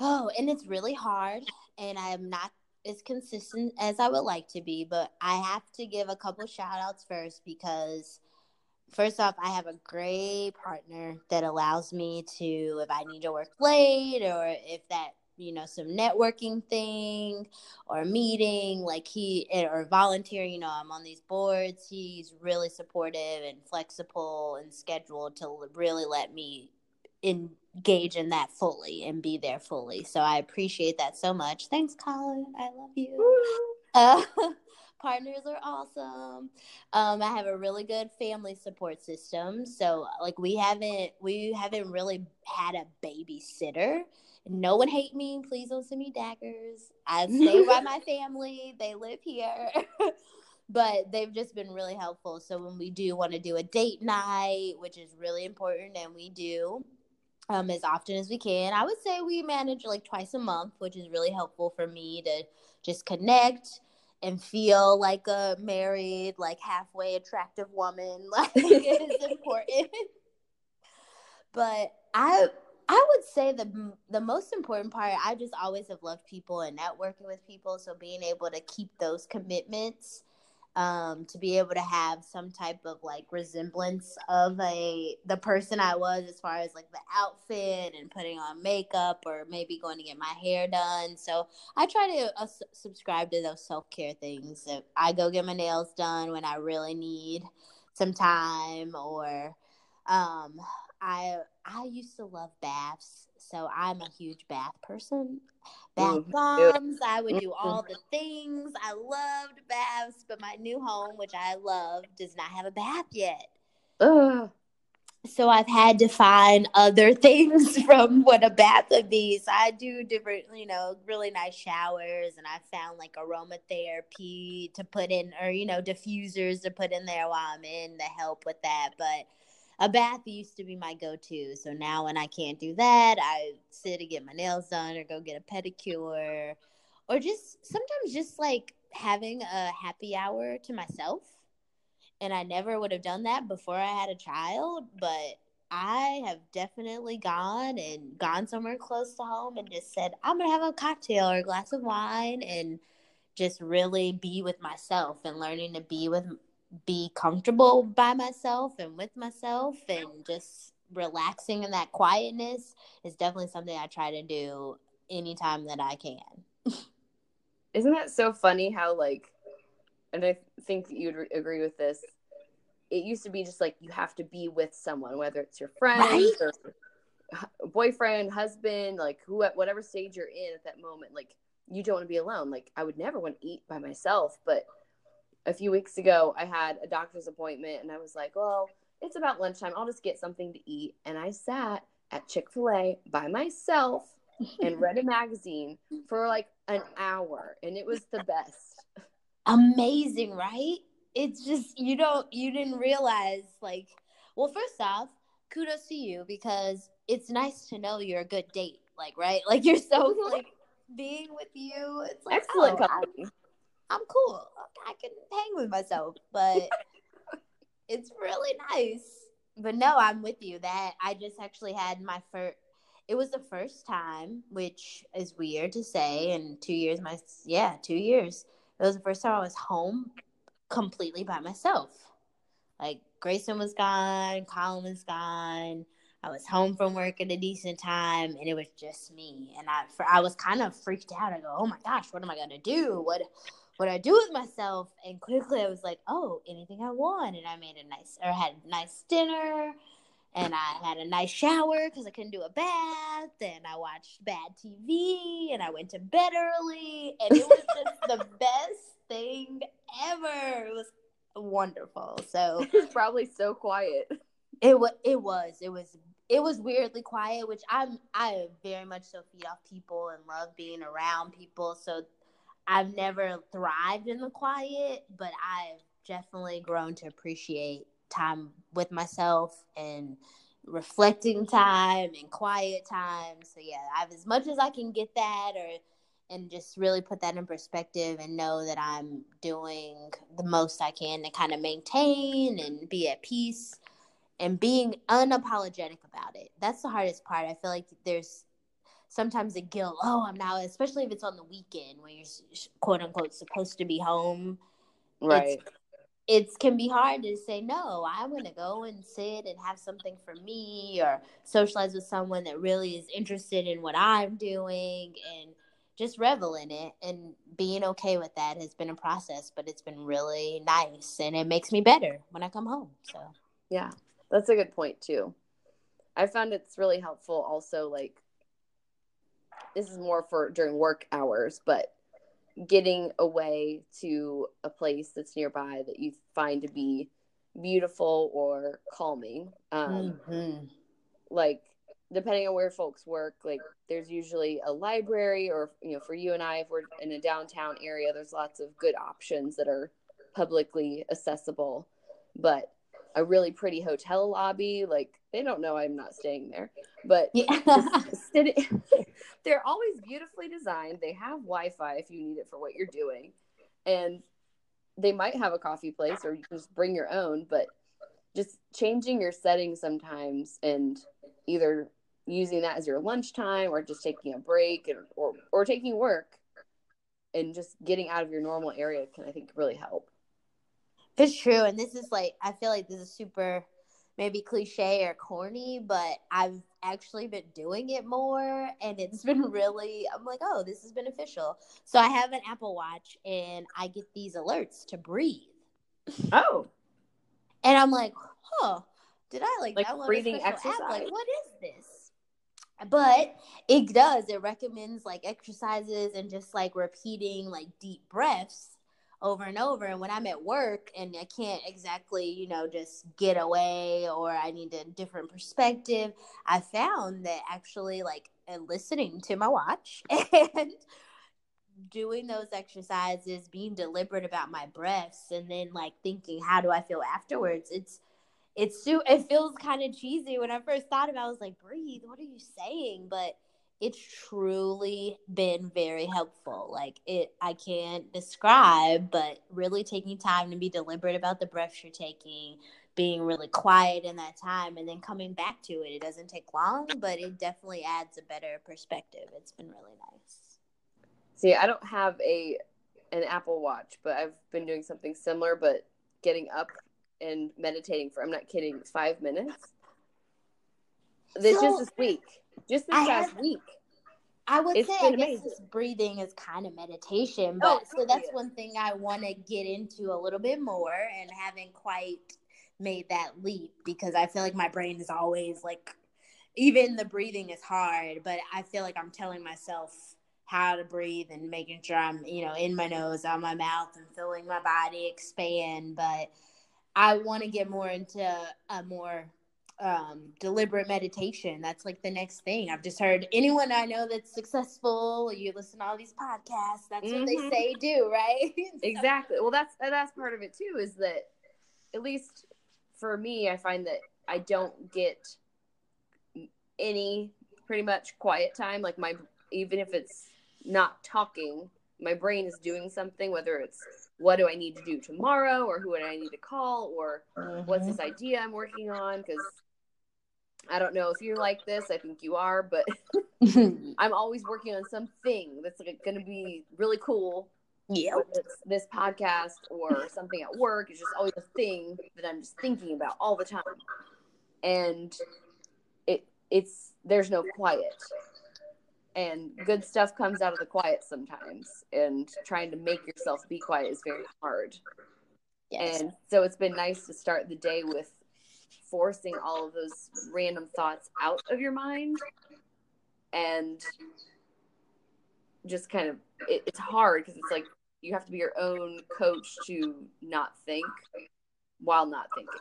oh and it's really hard and i'm not as consistent as i would like to be but i have to give a couple shout outs first because first off, I have a great partner that allows me to, if I need to work late or if that you know some networking thing or meeting like he eh, or volunteer you know i'm on these boards he's really supportive and flexible and scheduled to really let me engage in that fully and be there fully. So i appreciate that so much. Thanks colin. I love you. Uh, partners are awesome. Um, i have a really good family support system. So like we haven't we haven't really had a babysitter no one hate me. Please don't send me daggers. I stay by my family. They live here. but they've just been really helpful. So when we do want to do a date night, which is really important, and we do, um, as often as we can. I would say we manage like twice a month, which is really helpful for me to just connect and feel like a married, like halfway attractive woman. Like it is important. but I I would say the the most important part. I just always have loved people and networking with people. So being able to keep those commitments um, to be able to have some type of like resemblance of a the person I was as far as like the outfit and putting on makeup or maybe going to get my hair done. So I try to uh, subscribe to those self care things. If I go get my nails done when I really need some time, or um, I I used to love baths, so I'm a huge bath person bath mm-hmm. bombs. I would do all mm-hmm. the things. I loved baths, but my new home, which I love, does not have a bath yet. Ugh. So I've had to find other things from what a bath would be. So I do different, you know, really nice showers, and I found like aromatherapy to put in, or you know, diffusers to put in there while I'm in to help with that. But a bath used to be my go-to. So now when I can't do that, I sit and get my nails done or go get a pedicure or just sometimes just like having a happy hour to myself. And I never would have done that before I had a child, but I have definitely gone and gone somewhere close to home and just said, I'm to have a cocktail or a glass of wine and just really be with myself and learning to be with be comfortable by myself and with myself and just relaxing in that quietness is definitely something I try to do anytime that I can. Isn't that so funny how like and I think you'd re- agree with this. It used to be just like you have to be with someone, whether it's your friend right? or boyfriend, husband, like who at whatever stage you're in at that moment, like you don't want to be alone. Like I would never want to eat by myself, but a few weeks ago, I had a doctor's appointment and I was like, well, it's about lunchtime. I'll just get something to eat. And I sat at Chick fil A by myself and read a magazine for like an hour. And it was the best. Amazing, right? It's just, you don't, you didn't realize, like, well, first off, kudos to you because it's nice to know you're a good date. Like, right? Like, you're so, mm-hmm. like, being with you. It's like, excellent oh, company. I'm cool. I can hang with myself, but it's really nice. But no, I'm with you. That I just actually had my first. It was the first time, which is weird to say. In two years, my yeah, two years. It was the first time I was home completely by myself. Like Grayson was gone, Colin was gone. I was home from work at a decent time, and it was just me. And I, for, I was kind of freaked out. I go, "Oh my gosh, what am I gonna do? What, what I do with myself. And quickly I was like, oh, anything I want. And I made a nice, or had a nice dinner. And I had a nice shower because I couldn't do a bath. And I watched bad TV. And I went to bed early. And it was just the best thing ever. It was wonderful. So it's probably so quiet. It was. It was. It was. It was weirdly quiet, which I'm. I very much so feed off people and love being around people. So I've never thrived in the quiet, but I've definitely grown to appreciate time with myself and reflecting time and quiet time. So yeah, I've as much as I can get that or and just really put that in perspective and know that I'm doing the most I can to kind of maintain and be at peace and being unapologetic about it. That's the hardest part. I feel like there's sometimes the guilt oh i'm now especially if it's on the weekend when you're quote unquote supposed to be home. Right. it can be hard to say no i'm going to go and sit and have something for me or socialize with someone that really is interested in what i'm doing and just revel in it and being okay with that has been a process but it's been really nice and it makes me better when i come home so. Yeah that's a good point too. I found it's really helpful also like this is more for during work hours, but getting away to a place that's nearby that you find to be beautiful or calming. Um, mm-hmm. Like depending on where folks work, like there's usually a library, or you know, for you and I, if we're in a downtown area, there's lots of good options that are publicly accessible. But a really pretty hotel lobby. Like they don't know I'm not staying there, but Yeah. sitting, they're always beautifully designed. They have Wi-Fi if you need it for what you're doing, and they might have a coffee place or you can just bring your own. But just changing your settings sometimes and either using that as your lunchtime or just taking a break and, or or taking work and just getting out of your normal area can I think really help. It's true, and this is like I feel like this is super maybe cliche or corny, but I've actually been doing it more and it's been really I'm like, "Oh, this is beneficial." So I have an Apple Watch and I get these alerts to breathe. Oh, And I'm like, "Huh, did I like, Like download breathing special app? exercise? Like, what is this?" But it does. It recommends like exercises and just like repeating like deep breaths over and over. And when I'm at work and I can't exactly, you know, just get away or I need a different perspective, I found that actually like listening to my watch and doing those exercises, being deliberate about my breaths, and then like thinking, how do I feel afterwards? It's it's it feels kind of cheesy. When I first thought about, it, I was like, breathe. What are you saying? But it's truly been very helpful. Like it, I can't describe, but really taking time to be deliberate about the breaths you're taking, being really quiet in that time, and then coming back to it. It doesn't take long, but it definitely adds a better perspective. It's been really nice. see, I don't have a an Apple Watch, but I've been doing something similar, but getting up and meditating for I'm not kidding, five minutes. This So- just this week, just this I past have- week. I would It's say I guess amazing. this breathing is kind of meditation, Oh, but it so that's one thing I want to get into a little bit more and haven't quite made that leap because I feel like my brain is always like even the breathing is hard, but I feel like I'm telling myself how to breathe and making sure I'm, you know, in my nose, on my mouth and feeling my body expand, but I want to get more into a more um deliberate meditation that's like the next thing i've just heard anyone i know that's successful you listen to all these podcasts that's what they Mhm. say do right So- Exactly. Well, that's that's part of it too. Is that at least for me, I find that I don't get any pretty much quiet time. Like my even if it's not talking, my brain is doing something. Whether it's what do I need to do tomorrow, or who do I need to call, or what's this idea I'm working on? Because I don't know if you're like this. I think you are, but. I'm always working on something that's like going to be really cool yeah this podcast or something at work it's just always a thing that i'm just thinking about all the time and it it's there's no quiet and good stuff comes out of the quiet sometimes and trying to make yourself be quiet is very hard yes and so it's been nice to start the day with forcing all of those random thoughts out of your mind. And just kind of it, it's hard because it's like you have to be your own coach to not think while not thinking.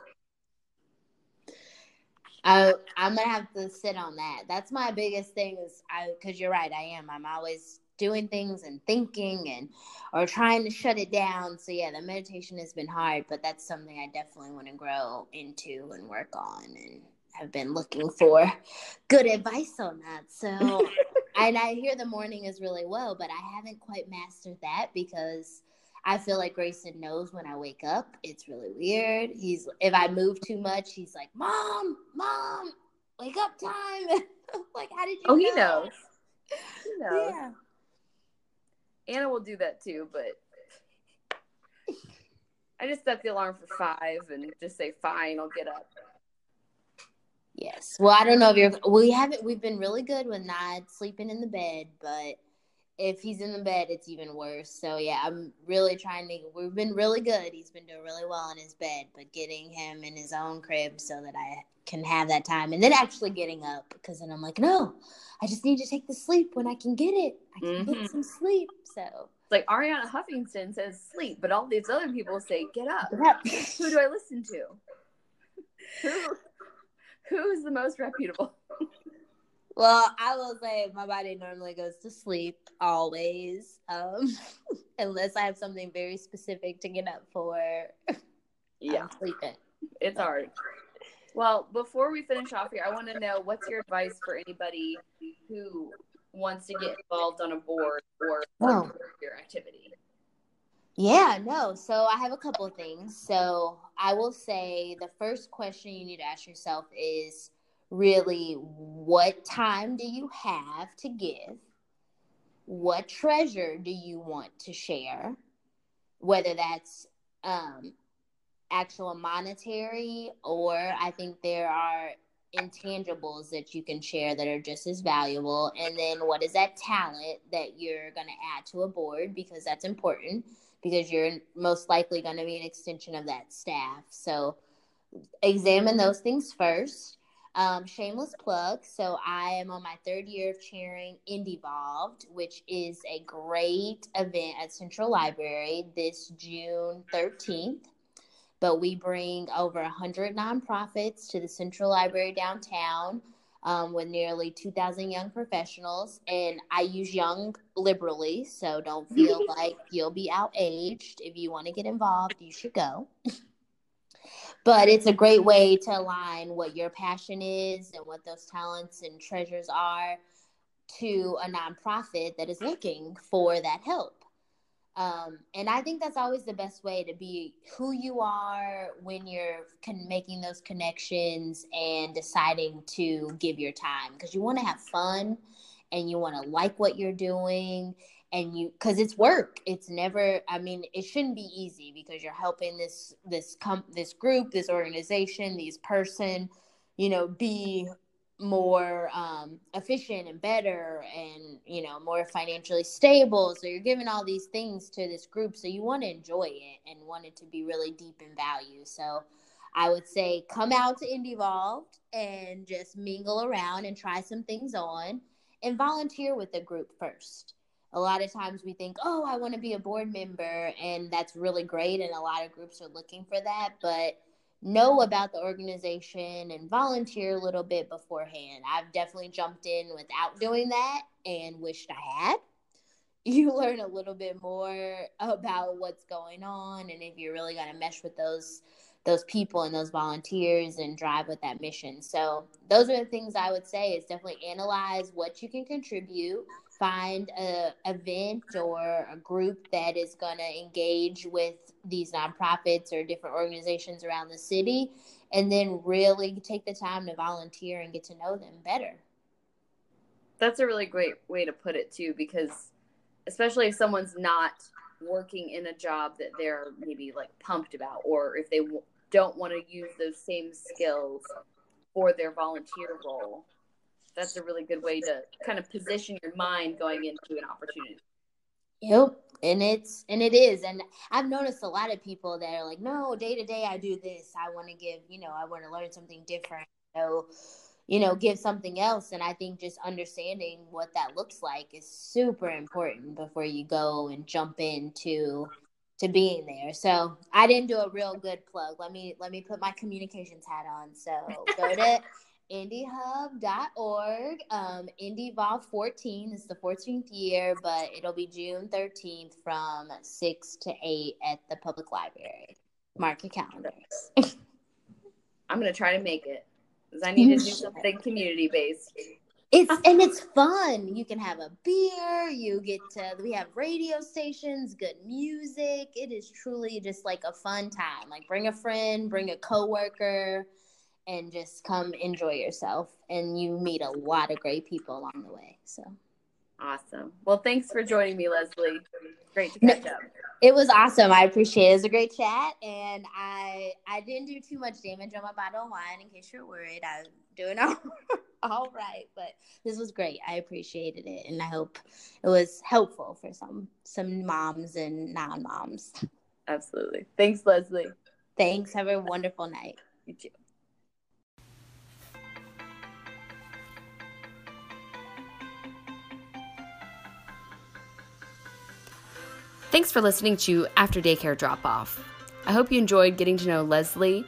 I, i'm gonna have to sit on that. That's my biggest thing is i because you're right i am. I'm always doing things and thinking and or trying to shut it down so yeah the meditation has been hard but that's something i definitely want to grow into and work on and have been looking for good advice on that so and i hear the morning is really well but i haven't quite mastered that because I feel like Grayson knows when I wake up. It's really weird. He's if I move too much, he's like, "Mom, mom, wake up time." like, how did you? oh he knows he knows Yeah. Anna will do that too but i just set the alarm for five and just say fine i'll get up Yes. Well, I don't know if you're. We haven't. We've been really good with not sleeping in the bed, but if he's in the bed, it's even worse. So yeah, I'm really trying to. We've been really good. He's been doing really well in his bed, but getting him in his own crib so that I can have that time, and then actually getting up because then I'm like, no, I just need to take the sleep when I can get it. I can Mhm. get some sleep. So It's like Arianna Huffington says sleep, but all these other people say get up. Yep. Who do I listen to? Who who's the most reputable? Well, I will say my body normally goes to sleep always, um, unless I have something very specific to get up for. I'm sleeping. It's hard. Well, before we finish off here, I want to know what's your advice for anybody who wants to get involved on a board or oh. your activity? Yeah, no. So I have a couple of things. So I will say the first question you need to ask yourself is really what time do you have to give? What treasure do you want to share? Whether that's um, actual monetary, or I think there are intangibles that you can share that are just as valuable. And then what is that talent that you're going to add to a board because that's important because you're most likely going to be an extension of that staff. So examine those things first. Um, shameless plug. So I am on my third year of chairing IndyVolved, which is a great event at Central Library this June 13th. But we bring over 100 nonprofits to the Central Library downtown um, with nearly 2,000 young professionals. And I use young liberally, so don't feel like you'll be outaged. If you want to get involved, you should go. but it's a great way to align what your passion is and what those talents and treasures are to a nonprofit that is looking for that help. Um, and I think that's always the best way to be who you are when you're con- making those connections and deciding to give your time because you want to have fun and you want to like what you're doing and you because it's work. It's never i mean it shouldn't be easy because you're helping this this com- this group this organization these person you know be more um, efficient and better and you know more financially stable. So you're giving all these things to this group. So you want to enjoy it and want it to be really deep in value. So i would say come out to IndyVolved and just mingle around and try some things on and volunteer with the group first a lot of times we think oh i want to be a board member and that's really great and a lot of groups are looking for that but know about the organization and volunteer a little bit beforehand. I've definitely jumped in without doing that and wished I had. You learn a little bit more about what's going on and if you're really going to mesh with those those people and those volunteers and drive with that mission. So, those are the things I would say is definitely analyze what you can contribute, find a event or a group that is going to engage with these nonprofits or different organizations around the city and then really take the time to volunteer and get to know them better. That's a really great way to put it too because especially if someone's not working in a job that they're maybe like pumped about or if they w- don't want to use those same skills for their volunteer role that's a really good way to kind of position your mind going into an opportunity Yep. And it's and it is. And I've noticed a lot of people that are like, no, day to day I do this. I want to give, you know, I want to learn something different. So, you know, give something else. And I think just understanding what that looks like is super important before you go and jump into to being there. So I didn't do a real good plug. Let me let me put my communications hat on. So go to indyhub.org. Um, IndyVolve 14 is the 14th year, but it'll be June 13th from 6 to 8 at the public library. Mark your calendars. I'm going to try to make it because I need to do something community based. It's and it's fun. You can have a beer. You get to. We have radio stations, good music. It is truly just like a fun time. Like bring a friend, bring a coworker and just come enjoy yourself. And you meet a lot of great people along the way. So awesome. Well, thanks for joining me, Leslie. Great to catch up. It was awesome. I appreciate it. It was a great chat, and I I didn't do too much damage on my bottle of wine. In case you're worried, I'm doing all, all right. But this was great. I appreciated it, and I hope it was helpful for some some moms and non moms. Absolutely. Thanks, Leslie. Thanks. Have a wonderful night. You too. Thanks for listening to After Daycare Drop Off. I hope you enjoyed getting to know Leslie,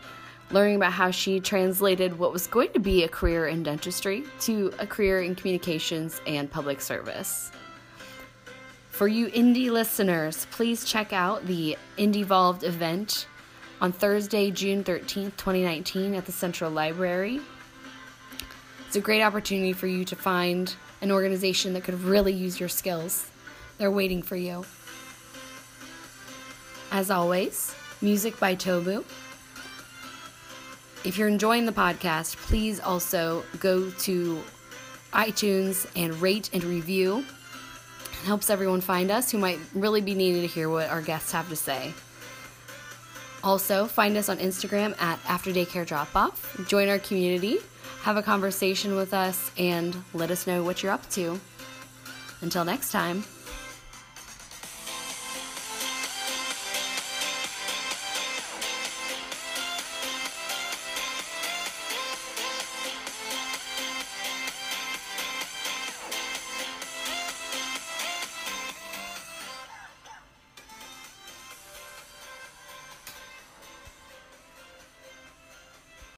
learning about how she translated what was going to be a career in dentistry to a career in communications and public service. For you Indy listeners, please check out the IndyVolved event on Thursday, June 13th, 2019, at the Central Library. It's a great opportunity for you to find an organization that could really use your skills. They're waiting for you. As always, music by Tobu. If you're enjoying the podcast, please also go to iTunes and rate and review. It helps everyone find us who might really be needing to hear what our guests have to say. Also, find us on Instagram at After Daycare Drop Off. Join our community, have a conversation with us, and let us know what you're up to. Until next time.